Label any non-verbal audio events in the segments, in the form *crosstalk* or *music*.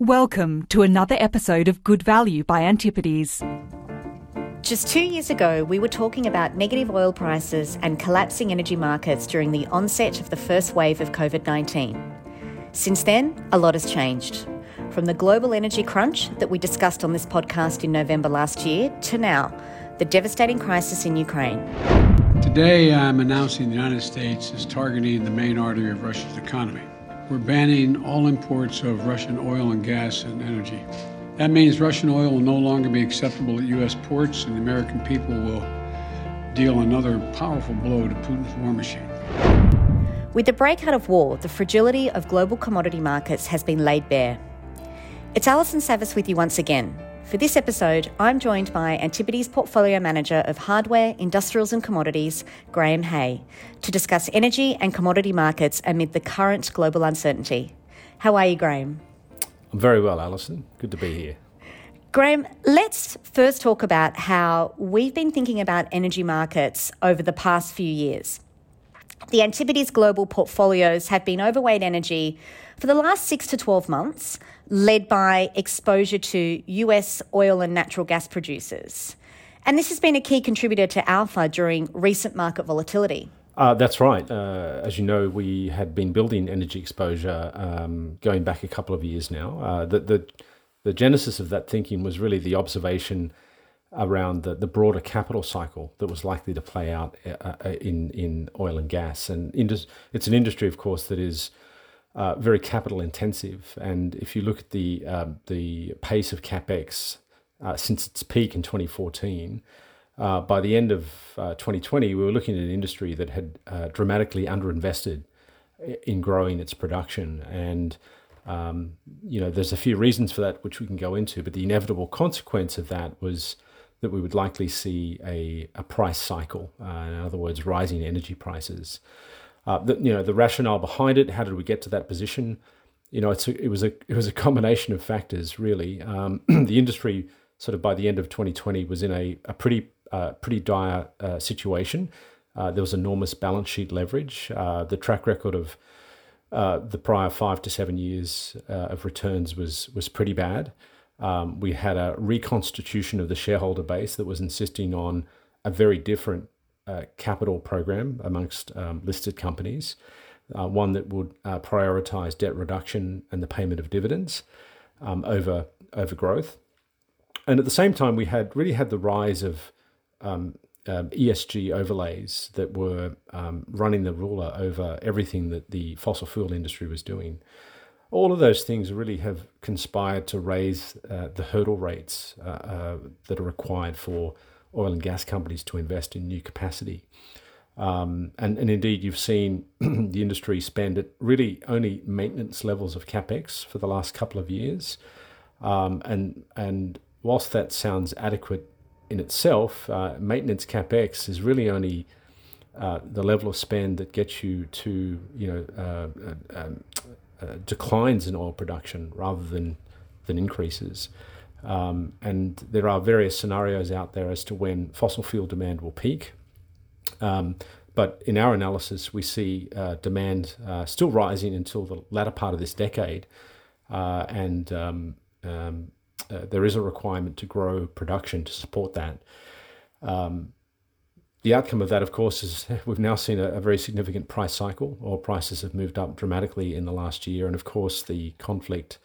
Welcome to another episode of Good Value by Antipodes. Just two years ago, we were talking about negative oil prices and collapsing energy markets during the onset of the first wave of COVID 19. Since then, a lot has changed. From the global energy crunch that we discussed on this podcast in November last year to now, the devastating crisis in Ukraine. Today, I'm announcing the United States is targeting the main artery of Russia's economy. We're banning all imports of Russian oil and gas and energy. That means Russian oil will no longer be acceptable at U.S. ports, and the American people will deal another powerful blow to Putin's war machine. With the breakout of war, the fragility of global commodity markets has been laid bare. It's Alison Savas with you once again. For this episode, I'm joined by Antipodes Portfolio Manager of Hardware, Industrials and Commodities, Graham Hay, to discuss energy and commodity markets amid the current global uncertainty. How are you, Graham? I'm very well, Alison. Good to be here. Graham, let's first talk about how we've been thinking about energy markets over the past few years. The Antipodes Global portfolios have been overweight energy for the last six to 12 months, led by exposure to US oil and natural gas producers. And this has been a key contributor to alpha during recent market volatility. Uh, that's right. Uh, as you know, we had been building energy exposure um, going back a couple of years now. Uh, the, the, the genesis of that thinking was really the observation around the, the broader capital cycle that was likely to play out uh, uh, in in oil and gas. And indus- it's an industry, of course, that is uh, very capital intensive. And if you look at the um, the pace of capex uh, since its peak in 2014, uh, by the end of 2020, uh, we were looking at an industry that had uh, dramatically underinvested in growing its production. And um, you know, there's a few reasons for that which we can go into, but the inevitable consequence of that was that we would likely see a, a price cycle, uh, in other words, rising energy prices. Uh, the, you know, the rationale behind it. How did we get to that position? You know, it's a, it was a it was a combination of factors really. Um, *clears throat* the industry sort of by the end of 2020 was in a, a pretty uh, pretty dire uh, situation. Uh, there was enormous balance sheet leverage. Uh, the track record of uh, the prior five to seven years of returns was was pretty bad. Um, we had a reconstitution of the shareholder base that was insisting on a very different uh, capital program amongst um, listed companies, uh, one that would uh, prioritize debt reduction and the payment of dividends um, over over growth. And at the same time, we had really had the rise of um, um ESG overlays that were um, running the ruler over everything that the fossil fuel industry was doing. All of those things really have conspired to raise uh, the hurdle rates uh, uh, that are required for oil and gas companies to invest in new capacity. Um, and, and indeed, you've seen *clears throat* the industry spend at really only maintenance levels of capex for the last couple of years. Um, and, and whilst that sounds adequate in itself, uh, maintenance capex is really only uh, the level of spend that gets you to you know uh, uh um, uh, declines in oil production rather than than increases. Um, and there are various scenarios out there as to when fossil fuel demand will peak. Um, but in our analysis, we see uh, demand uh, still rising until the latter part of this decade. Uh, and um, um uh, there is a requirement to grow production to support that. Um, the outcome of that, of course, is *laughs* we've now seen a, a, very significant price cycle. Oil prices have moved up dramatically in the last year. And of course, the conflict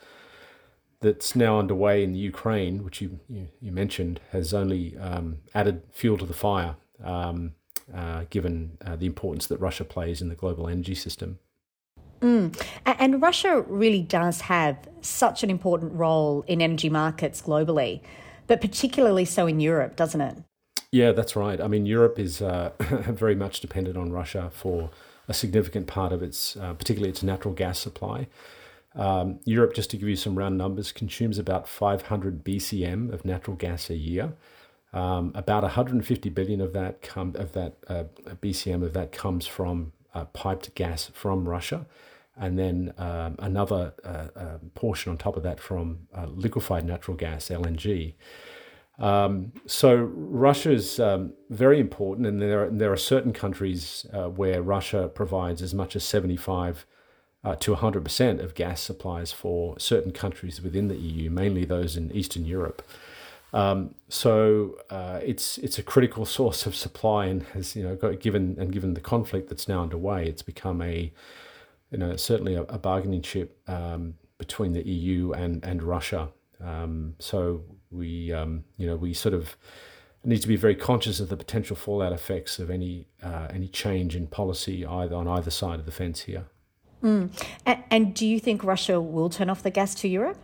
that's now underway in the Ukraine, which you, you, you mentioned, has only um, added fuel to the fire, um, uh, given uh, the importance that Russia plays in the global energy system. Mm. And Russia really does have such an important role in energy markets globally, but particularly so in Europe, doesn't it? Yeah, that's right. I mean, Europe is uh, *laughs* very much dependent on Russia for a significant part of its, uh, particularly its natural gas supply. Um, Europe, just to give you some round numbers, consumes about 500 BCM of natural gas a year. Um, about 150 billion of that come of that uh, BCM of that comes from uh, piped gas from Russia, and then um, another uh, uh portion on top of that from uh, liquefied natural gas (LNG). Um, so Russia is um, very important, and there are, there are certain countries uh, where Russia provides as much as 75 uh, to 100% of gas supplies for certain countries within the EU, mainly those in Eastern Europe. Um, so uh, it's it's a critical *laughs* source of supply, and has you know got, given and given the conflict that's now underway, it's become a you know certainly a, a bargaining chip um, between the EU and and Russia. Um, so we um, you know we sort of need to be very conscious of the potential fallout effects of any uh, any change in policy either on either side of the fence here. Mm. And, and do you think Russia will turn off the gas to Europe?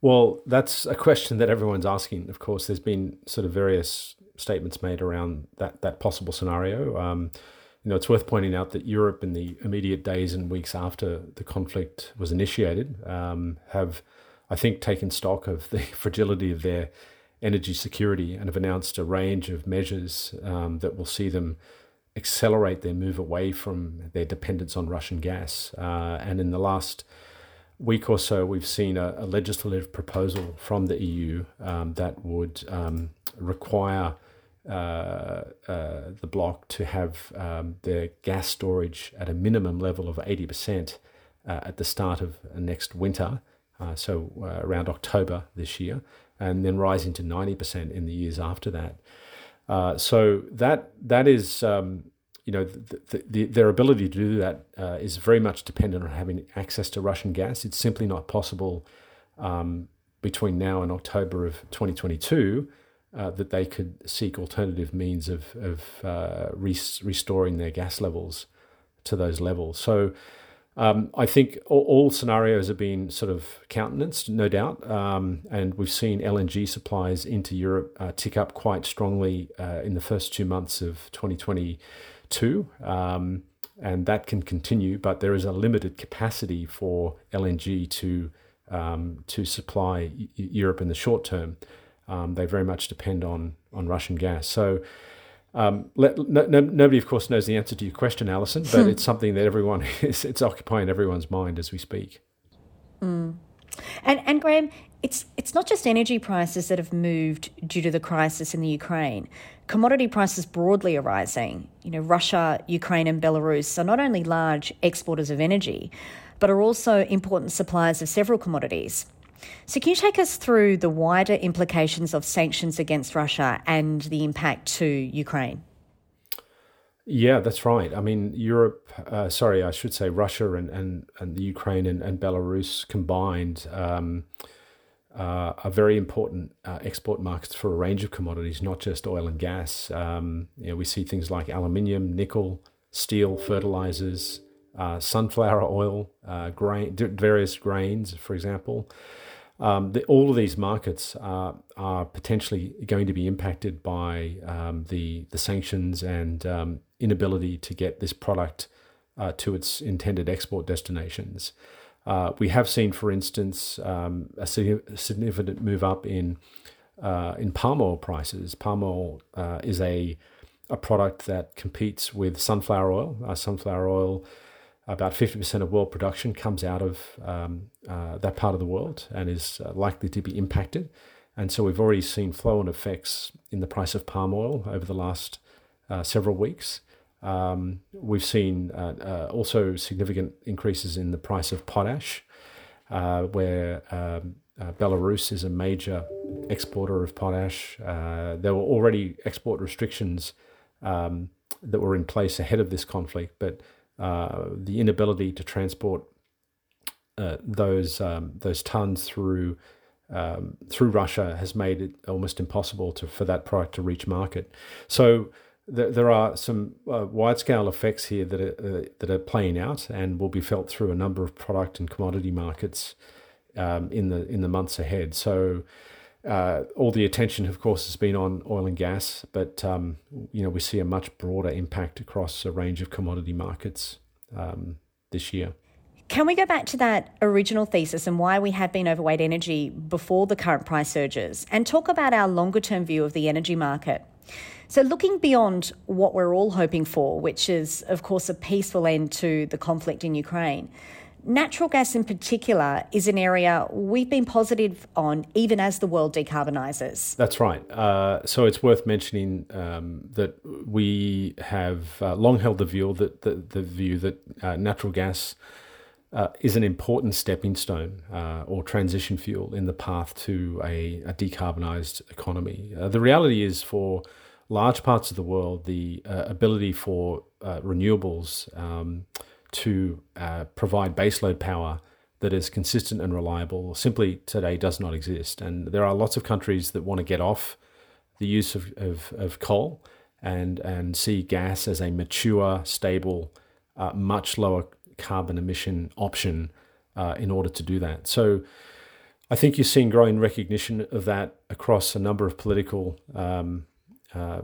Well, that's a question that everyone's asking. Of course, there's been sort of various statements made around that that possible scenario. Um, you know, it's worth pointing out that Europe, in the immediate days and weeks after the conflict was initiated, um, have, I think, taken stock of the *laughs* fragility of their energy security and have announced a range of measures um, that will see them accelerate their move away from their dependence on Russian gas. Uh, and in the last week or so, we've seen a, a legislative proposal from the EU um, that would um, require uh, uh, the bloc to have um, their gas storage at a minimum level of 80% uh, at the start of next winter, uh, so uh, around October this year, and then rising to 90% in the years after that. Uh, so that that is um, you know, the, the, their ability to do that uh, is very much dependent on having access to Russian gas. It's simply not possible um, between now and October of 2022 uh, that they could seek alternative means of, of uh, restoring their gas levels to those levels. So um, I think all, all, scenarios have been sort of countenanced, no doubt. Um, and we've seen LNG supplies into Europe uh, tick up quite strongly uh, in the first two months of 2022, um, and that can continue. But there is a limited capacity for LNG to um, to supply Europe in the short term. Um, they very much depend on on Russian gas. So. Um, let, no, no, nobody, of course, knows the answer to your question, Alison, but hmm. it's something that everyone *laughs* is it's occupying everyone's mind as we speak. Mm. And and Graham, it's it's not just energy prices that have moved due to the crisis in the Ukraine. Commodity prices broadly are rising. You know, Russia, Ukraine, and Belarus are not only large exporters of energy, but are also important suppliers of several commodities. So, can you take us through the wider implications of sanctions against Russia and the impact to Ukraine? Yeah, that's right. I mean, Europe, uh, sorry, I should say Russia and, and, and the Ukraine and, and Belarus combined um, uh, are very important uh, export markets for a range of commodities, not just oil and gas. Um, you know, we see things like aluminium, nickel, steel, fertilizers, uh, sunflower oil, uh, grain, various grains, for example. Um, the, all of these markets are, are potentially going to be impacted by um, the the sanctions and um, inability to get this product uh, to its intended export destinations. Uh, we have seen, for instance, um, a significant move up in uh, in palm oil prices. Palm oil uh, is a a product that competes with sunflower oil. Uh, sunflower oil, about fifty percent of world production comes out of um, uh, that part of the world and is uh, likely to be impacted. And so we've already seen flow-on effects in the price of palm oil over the last several weeks. Um, we've seen uh, uh, also significant increases in the price of potash, uh, where um, uh, Belarus is a major exporter of potash. Uh, there were already export restrictions um, that were in place ahead of this conflict, but uh, the inability to transport those um, those tons through um, through Russia has made it almost impossible to for that product to reach market. So there are some uh, wide scale effects here that are, uh, that are playing out and will be felt through a number of product and commodity markets um, in the in the months ahead. So. Uh, all the attention, of course, has been on oil and gas, but um, you know we see a much broader impact across a range of commodity markets um, this year. Can we go back to that original thesis and why we have been overweight energy before the current price surges, and talk about our longer term view of the energy market? So, looking beyond what we're all hoping for, which is, of course, a peaceful end to the conflict in Ukraine, natural gas in particular is an area we've been positive on even as the world decarbonises. That's right. Uh, so, it's worth mentioning um, that we have uh, long held the view that the, the view that uh, natural gas uh, is an important stepping stone uh, or transition fuel in the path to a, a decarbonized economy. Uh, the reality is, for large parts of the world, the ability for renewables um, to uh, provide baseload power that is consistent and reliable simply today does not exist. And there are lots of countries that want to get off the use of, of, of coal and, and see gas as a mature, stable, much lower carbon emission option uh, in order to do that. So I think you're seeing growing recognition of that across a number of political um, uh,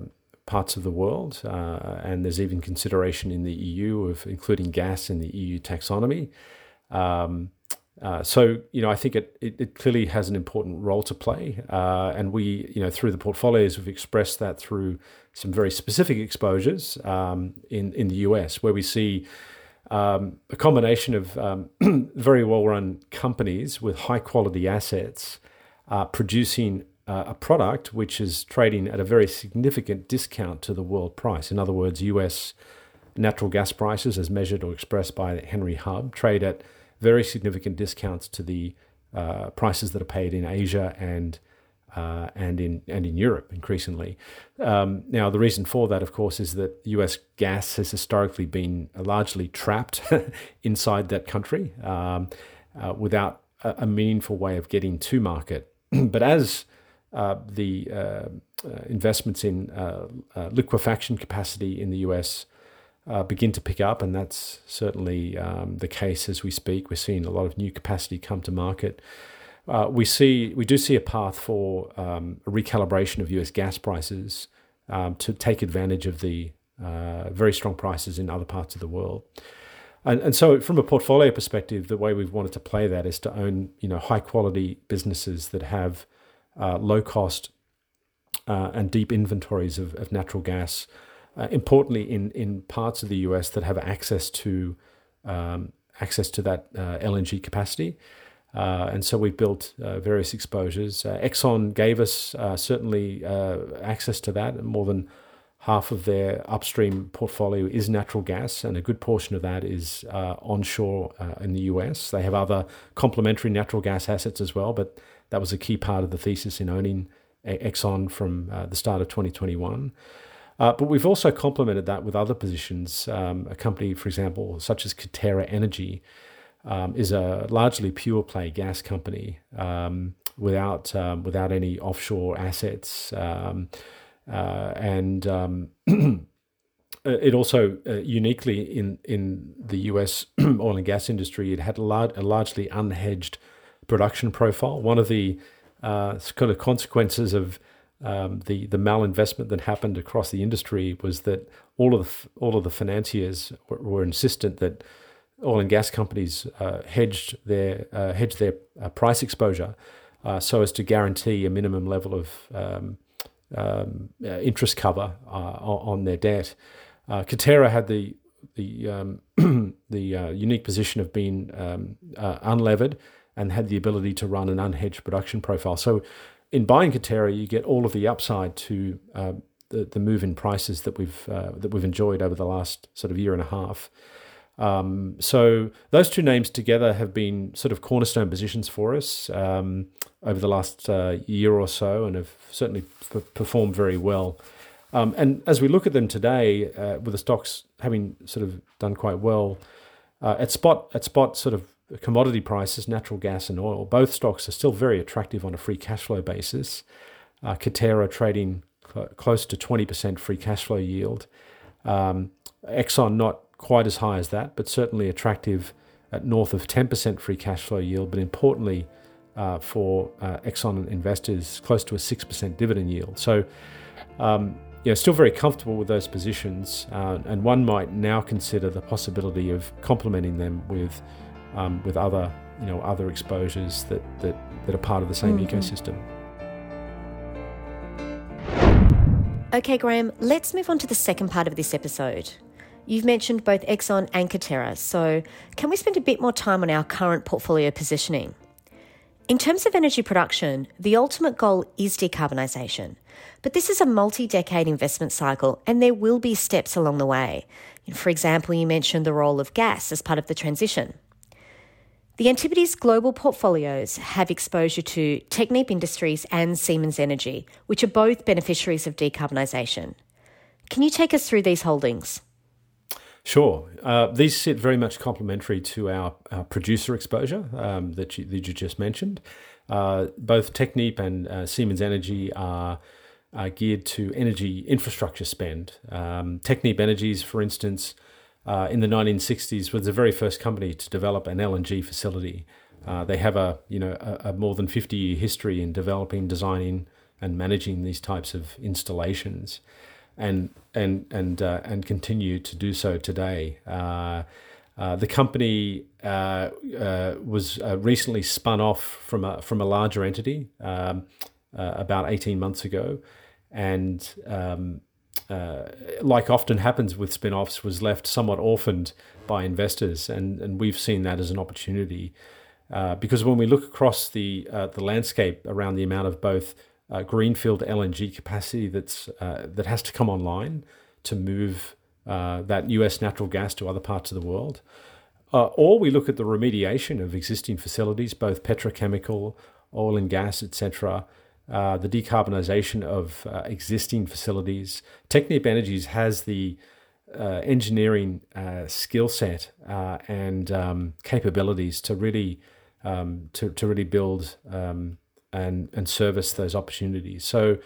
parts of the world. Uh, and there's even consideration in the EU of including gas in the EU taxonomy. Um, uh, so you know, I think it, it, it, clearly has an important role to play, uh, and we you know through the portfolios we've expressed that through some very specific exposures um, in in the US where we see um, a combination of um, *clears throat* very well run companies with high quality assets uh, producing uh, a product which is trading at a very significant discount to the world price. In other words, US natural gas prices, as measured or expressed by Henry Hub, trade at very significant discounts to the uh, prices that are paid in Asia and uh, and in and in Europe increasingly. Um, now, the reason for that, of course, is that U.S. gas has historically been largely trapped *laughs* inside that country um, uh, without a, a, meaningful way of getting to market. *clears throat* but as the uh, uh, investments in uh, liquefaction capacity in the U.S. begin to pick up, and that's certainly um, the case as we speak. We're seeing a lot of new capacity come to market uh, we see we do see a path for um, a recalibration of U.S. gas prices um, to take advantage of the uh, very strong prices in other parts of the world. And, and so, from a portfolio perspective, the way we've wanted to play that is to own you know high quality businesses that have uh, low cost uh, and deep inventories of, of natural gas. Uh, importantly, in in parts of the U.S. that have access to um, access to that uh, LNG capacity. Uh, and so we've built uh, various exposures. Uh, Exxon gave us uh, certainly uh, access to that. More than half of their upstream portfolio is natural gas, and a good portion of that is uh, onshore in the US. They have other complementary natural gas assets as well, but that was a key part of the thesis in owning Exxon from the start of 2021. but we've also complemented that with other positions. Um, a company, for example, such as Coterra Energy, um, is a largely pure play gas company um, without um, without any offshore assets, um, uh, and um, *clears throat* it also uh, uniquely in in the U.S. *clears throat* oil and gas industry, it had a, lar- a largely unhedged production profile. One of the uh, kind of consequences of um, the the malinvestment that happened across the industry was that all of the all of the financiers were, were insistent that oil and gas companies uh, hedged their uh, hedged their uh, price exposure uh, so as to guarantee a minimum level of um, um, uh, interest cover on their debt. Uh, Coterra had the the um, *clears throat* the unique position of being um, unlevered and had the ability to run an unhedged production profile. So, in buying Coterra, you get all of the upside to the, the move in prices that we've that we've enjoyed over the last sort of year and a half. Um, so those two names together have been sort of cornerstone positions for us um, over the last uh, year or so, and have certainly p- performed very well. Um, and as we look at them today, uh, with the stocks having sort of done quite well uh, at spot at spot sort of commodity prices, natural gas and oil, both stocks are still very attractive on a free cash flow basis. Uh, Coterra trading cl- close to twenty percent free cash flow yield. Um, Exxon not quite as high as that, but certainly attractive at north of 10% free cash flow yield. But importantly, uh, for uh, Exxon investors, close to a 6% dividend yield. So, um, you know, still very comfortable with those positions, uh, and one might now consider the possibility of complementing them with um, with other, you know, other exposures that that, that are part of the same mm-hmm. ecosystem. Okay, Graham, let's move on to the second part of this episode. You've mentioned both Exxon and Coterra, so can we spend a bit more time on our current portfolio positioning? In terms of energy production, the ultimate goal is decarbonisation, but this is a multi decade investment cycle and there will be steps along the way. For example, you mentioned the role of gas as part of the transition. The Antipodes global portfolios have exposure to Technip Industries and Siemens Energy, which are both beneficiaries of decarbonisation. Can you take us through these holdings? Sure. Uh, these sit very much complementary to our, our producer exposure um, that, you, that you just mentioned. Uh, both Technip and uh, Siemens Energy are, are, geared to energy infrastructure spend. Um, Technip Energies, for instance, uh, in the 1960s was the very first company to develop an LNG facility. Uh, they have a you know a, a more than 50 year history in developing, designing, and managing these types of installations and and and uh, and continue to do so today. Uh, uh, the company uh, was recently spun off from a from a larger entity um, about eighteen months ago, and um, like often happens with spin-offs, was left somewhat orphaned by investors, and and we've seen that as an opportunity. because when we look across the the landscape around the amount of both uh, greenfield LNG capacity that's uh, that has to come online to move uh, that US natural gas to other parts of the world. Uh, or we look at the remediation of existing facilities, both petrochemical, oil and gas, etc., uh, the decarbonisation of uh, existing facilities. Technip Energies has the engineering skill set and um, capabilities to really um, to, to really build um, and and service those opportunities. So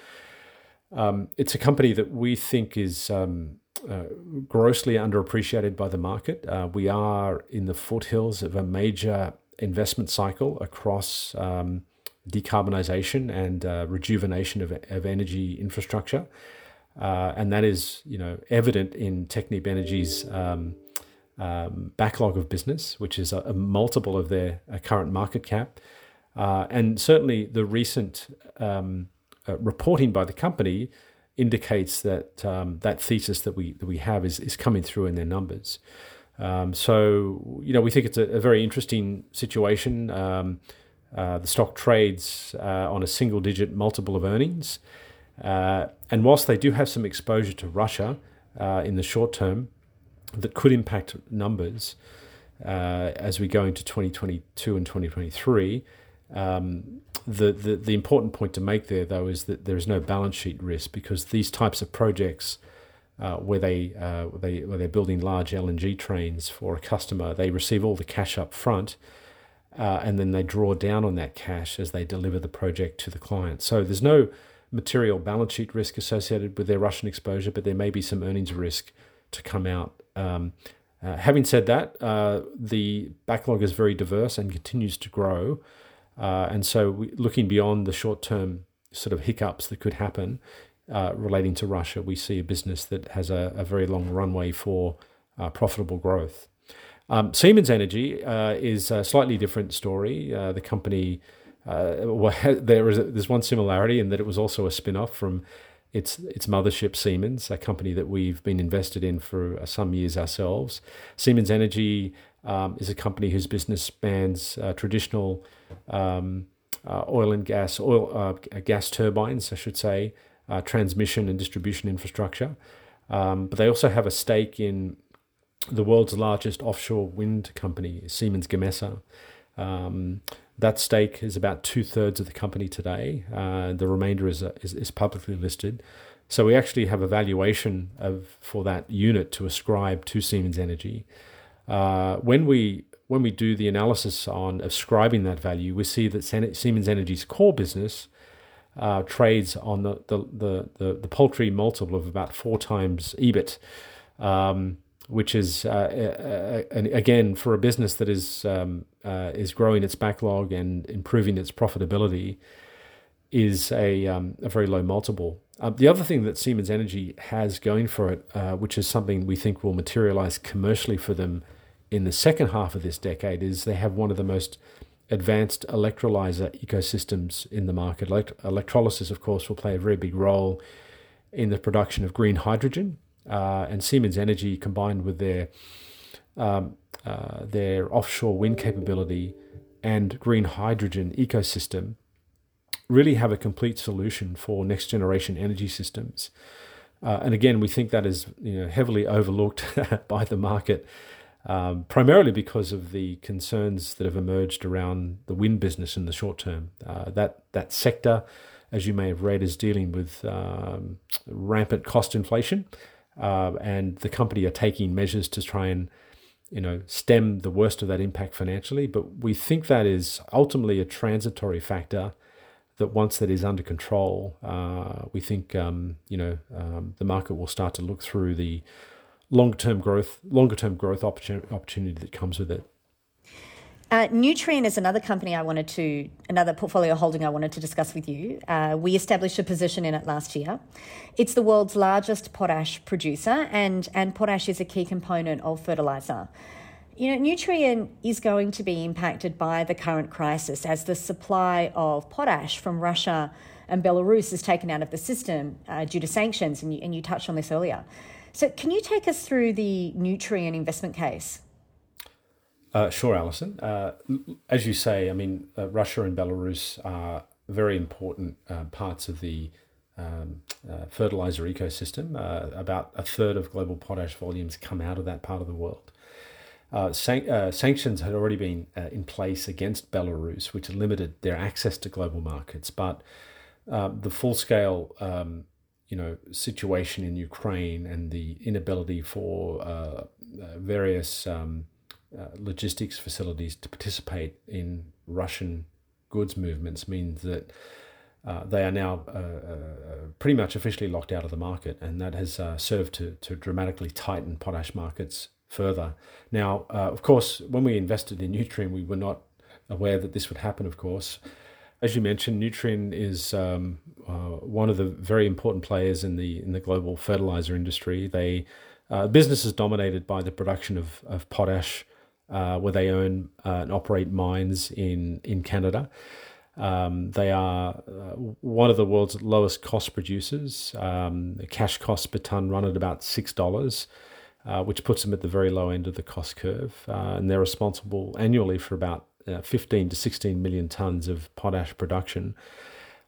um, it's a company that we think is um, uh, grossly underappreciated by the market. Uh, we are in the foothills of a major investment cycle across um, decarbonisation and uh, rejuvenation of, of energy infrastructure. Uh, and that is, you know, evident in Technip Energy's um, um, backlog of business, which is a, a multiple of their uh, current market cap. Uh, and certainly the recent um, uh, reporting by the company indicates that um, that thesis that we that we have is, is coming through in their numbers. Um, so you know we think it's a, a very interesting situation. Uh, the stock trades uh, on a single digit multiple of earnings, uh, and whilst they do have some exposure to Russia in the short term, that could impact numbers as we go into 2022 and 2023. Um, the, the, the important point to make there, though, is that there is no balance sheet risk because these types of projects, uh, where they uh, where they where they're building large LNG trains for a customer, they receive all the cash up front, uh, and then they draw down on that cash as they deliver the project to the client. So there's no material balance sheet risk associated with their Russian exposure, but there may be some earnings risk to come out. Um, uh, having said that, uh, the backlog is very diverse and continues to grow. Uh, and so, we, looking beyond the short term sort of hiccups that could happen uh, relating to Russia, we see a business that has a, a very long runway for uh, profitable growth. Um, Siemens Energy uh, is a slightly different story. Uh, the company, uh, *laughs* well, there is a, there's one similarity in that it was also a spin off from its its mothership Siemens, a company that we've been invested in for some years ourselves. Siemens Energy um, is a company whose business spans uh, traditional um, uh, oil and gas, oil uh, gas turbines, I should say, uh, transmission and distribution infrastructure. Um, but they also have a stake in the world's largest offshore wind company, Siemens Gamesa. Um, that stake is about two thirds of the company today. Uh, the remainder is, is, is publicly listed. So we actually have a valuation of for that unit to ascribe to Siemens Energy. Uh, when we when we do the analysis on ascribing that value, we see that Siemens Energy's core business uh, trades on the, the, the, the, the paltry multiple of about four times EBIT, um, which is, uh, uh, again, for a business that is, um, uh, is growing its backlog and improving its profitability, is a, um, a very low multiple. Uh, the other thing that Siemens Energy has going for it, uh, which is something we think will materialize commercially for them in the second half of this decade is they have one of the most advanced electrolyzer ecosystems in the market. Elect- electrolysis, of course, will play a very big role in the production of green hydrogen, uh, and Siemens Energy, combined with their um, uh, their offshore wind capability and green hydrogen ecosystem, really have a complete solution for next generation energy systems. Uh, and again, we think that is you know, heavily overlooked *laughs* by the market um, primarily because of the concerns that have emerged around the wind business in the short term. Uh, that that sector, as you may have read, is dealing with um, rampant cost inflation, uh, and the company are taking measures to try and you know stem the worst of that impact financially. But we think that is ultimately a transitory factor. That once that is under control, uh, we think um, you know um, the market will start to look through the longer term growth, longer term growth opportunity that comes with it. Uh, Nutrien is another company I wanted to, another portfolio holding I wanted to discuss with you. Uh, we established a position in it last year. It's the world's largest potash producer, and, and potash is a key component of fertilizer. You know, Nutrien is going to be impacted by the current crisis as the supply of potash from Russia and Belarus is taken out of the system uh, due to sanctions, and you, and you touched on this earlier. So, can you take us through the Nutrien investment case? Uh, sure, Alison. Uh, as you say, I mean, uh, Russia and Belarus are very important uh, parts of the um, uh, fertilizer ecosystem. Uh, about a third of global potash volumes come out of that part of the world. San- sanctions had already been in place against Belarus, which limited their access to global markets, but the full scale um, you know situation in Ukraine and the inability for various um, uh, logistics facilities to participate in Russian goods movements means that uh, they are now uh, uh, pretty much officially locked out of the market, and that has served to to dramatically tighten potash markets further. Now, of course, when we invested in Nutrien, we were not aware that this would happen. Of course, as you mentioned, Nutrien is um, uh, one of the very important players in the in the global fertilizer industry. They uh, business is dominated by the production of of potash, uh, where they own uh, and operate mines in in Canada. Um, they are uh, one of the world's lowest cost producers. Um, cash costs per ton run at about six dollars. Uh, which puts them at the very low end of the cost curve. Uh, and they're responsible annually for about uh, 15 to 16 million tons of potash production.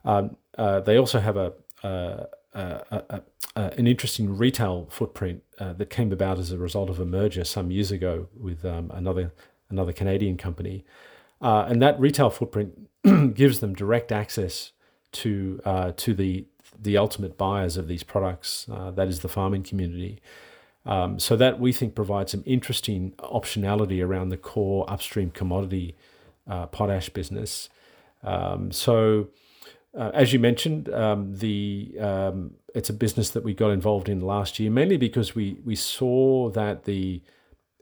Um, uh, they also have a, a, a, an interesting retail footprint uh, that came about as a result of a merger some years ago with um, another another Canadian company, uh, and that retail footprint *clears throat* gives them direct access to uh, to the the ultimate buyers of these products. that is the farming community. Um, so that we think provides some interesting optionality around the core upstream commodity uh, potash business. Um, so, uh, as you mentioned, um, the um, it's a business that we got involved in last year, mainly because we we saw that the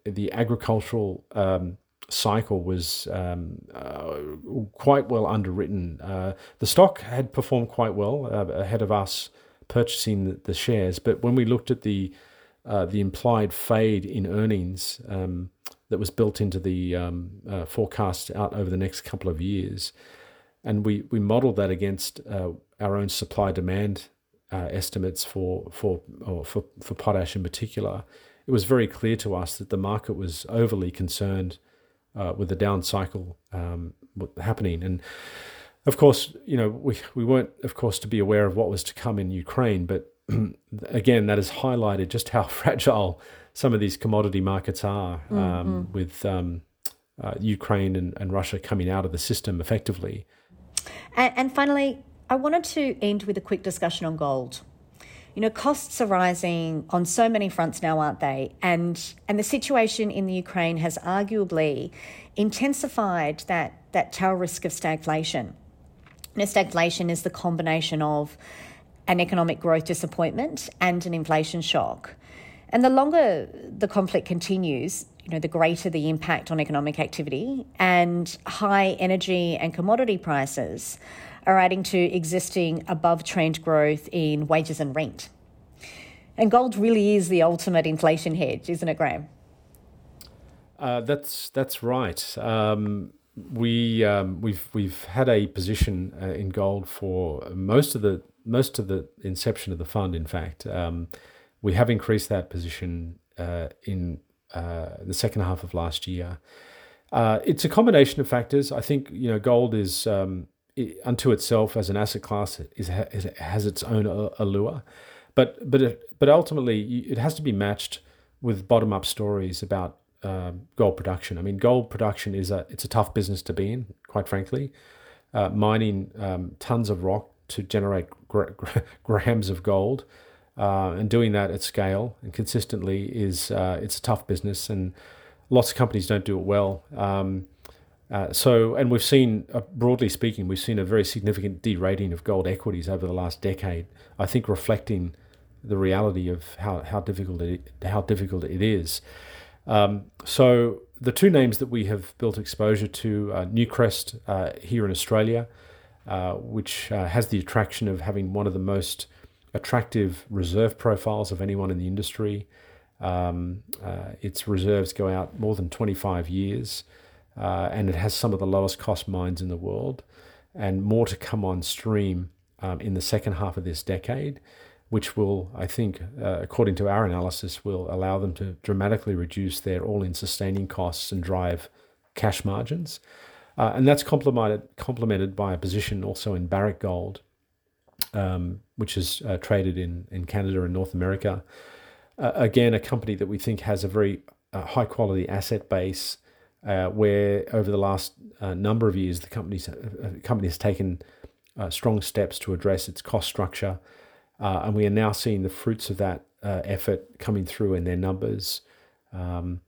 the agricultural um, cycle was um, uh, quite well underwritten. Uh, the stock had performed quite well uh, ahead of us purchasing the, the shares, but when we looked at the uh, the implied fade in earnings um, that was built into the um, uh, forecast out over the next couple of years, and we we modelled that against uh, our own supply demand uh, estimates for for for for potash in particular. It was very clear to us that the market was overly concerned uh, with the down cycle um, happening, and of course, you know, we, we weren't, of course, to be aware of what was to come in Ukraine, but *clears throat* again, that has highlighted just how *laughs* fragile some of these commodity markets are um, mm-hmm. with um, uh, Ukraine and, and, Russia coming out of the system effectively. And, and finally, I wanted to end with a quick discussion on gold. You know, costs are rising on so many fronts now, aren't they? And and the situation in the Ukraine has arguably intensified that that tail risk of stagflation. Know, stagflation is the combination of an economic growth disappointment and an inflation shock. And the longer the conflict continues, you know, the greater the impact on economic activity and high energy and commodity prices are adding to existing above trend growth in wages and rent. And gold really is the ultimate inflation hedge, isn't it, Graham? Uh, that's that's right. Um, we um, we've we've had a position uh, in gold for most of the most of the inception of the fund. In fact, um, we have increased that position uh, in the second half of last year. Uh, it's a combination of factors. I think you know gold is um, it, unto itself as an asset class is, is has its own allure, but but it, but ultimately it has to be matched with bottom up stories about uh, gold production. I mean, gold production is a it's a tough business to be in, quite frankly. Uh, mining um, tons of rock to generate gra- *laughs* grams of gold, uh, and doing that at scale and consistently is uh, it's a tough business, and lots of companies don't do it well. Um, uh, so, and we've seen, uh, broadly speaking, we've seen a very significant derating of gold equities over the last decade. I think reflecting the reality of how, how difficult it how difficult it is. Um, so, the two names that we have built exposure to, uh, Newcrest uh, here in Australia, uh, which uh, has the attraction of having one of the most attractive reserve profiles of anyone in the industry. Um, its reserves go out more than 25 years uh, and it has some of the lowest cost mines in the world, and more to come on stream um, in the second half of this decade, which will, I think, uh, according to our analysis, will allow them to dramatically reduce their all-in sustaining costs and drive cash margins. Uh, and that's complemented complemented by a position also in Barrick Gold, um, which is uh, traded in in Canada and North America. Uh, again, a company that we think has a very uh, high quality asset base uh, where over the last uh, number of years the company's, uh, company has taken strong steps to address its cost structure, and we are now seeing the fruits of that effort coming through in their numbers. Um,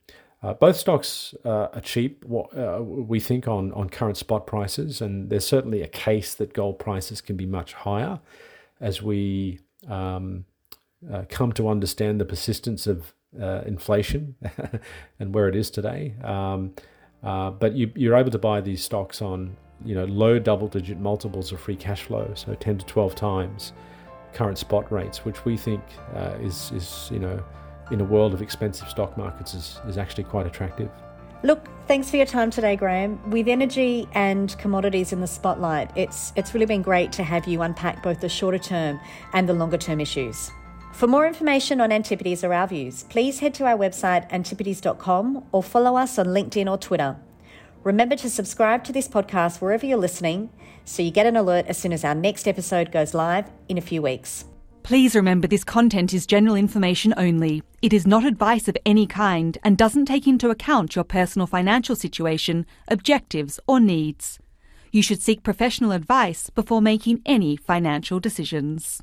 both stocks are cheap, what we think, on, on current spot prices, and there's certainly a case that gold prices can be much higher as we um, come to understand the persistence of uh, inflation *laughs* and where it is today. Um, uh, but you, you're able to buy these stocks on you know low double digit multiples of free cash flow, so 10 to 12 times current spot rates, which we think uh, is is you know in a world of expensive stock markets is, is actually quite attractive. Look, thanks for your time today, Graham. With energy and commodities in the spotlight, it's it's really been great to have you unpack both the shorter term and the longer term issues. For more information on Antipodes or our views, please head to our website antipodes.com or follow us on LinkedIn or Twitter. Remember to subscribe to this podcast wherever you're listening so you get an alert as soon as our next episode goes live in a few weeks. Please remember this content is general information only. It is not advice of any kind and doesn't take into account your personal financial situation, objectives, or needs. You should seek professional advice before making any financial decisions.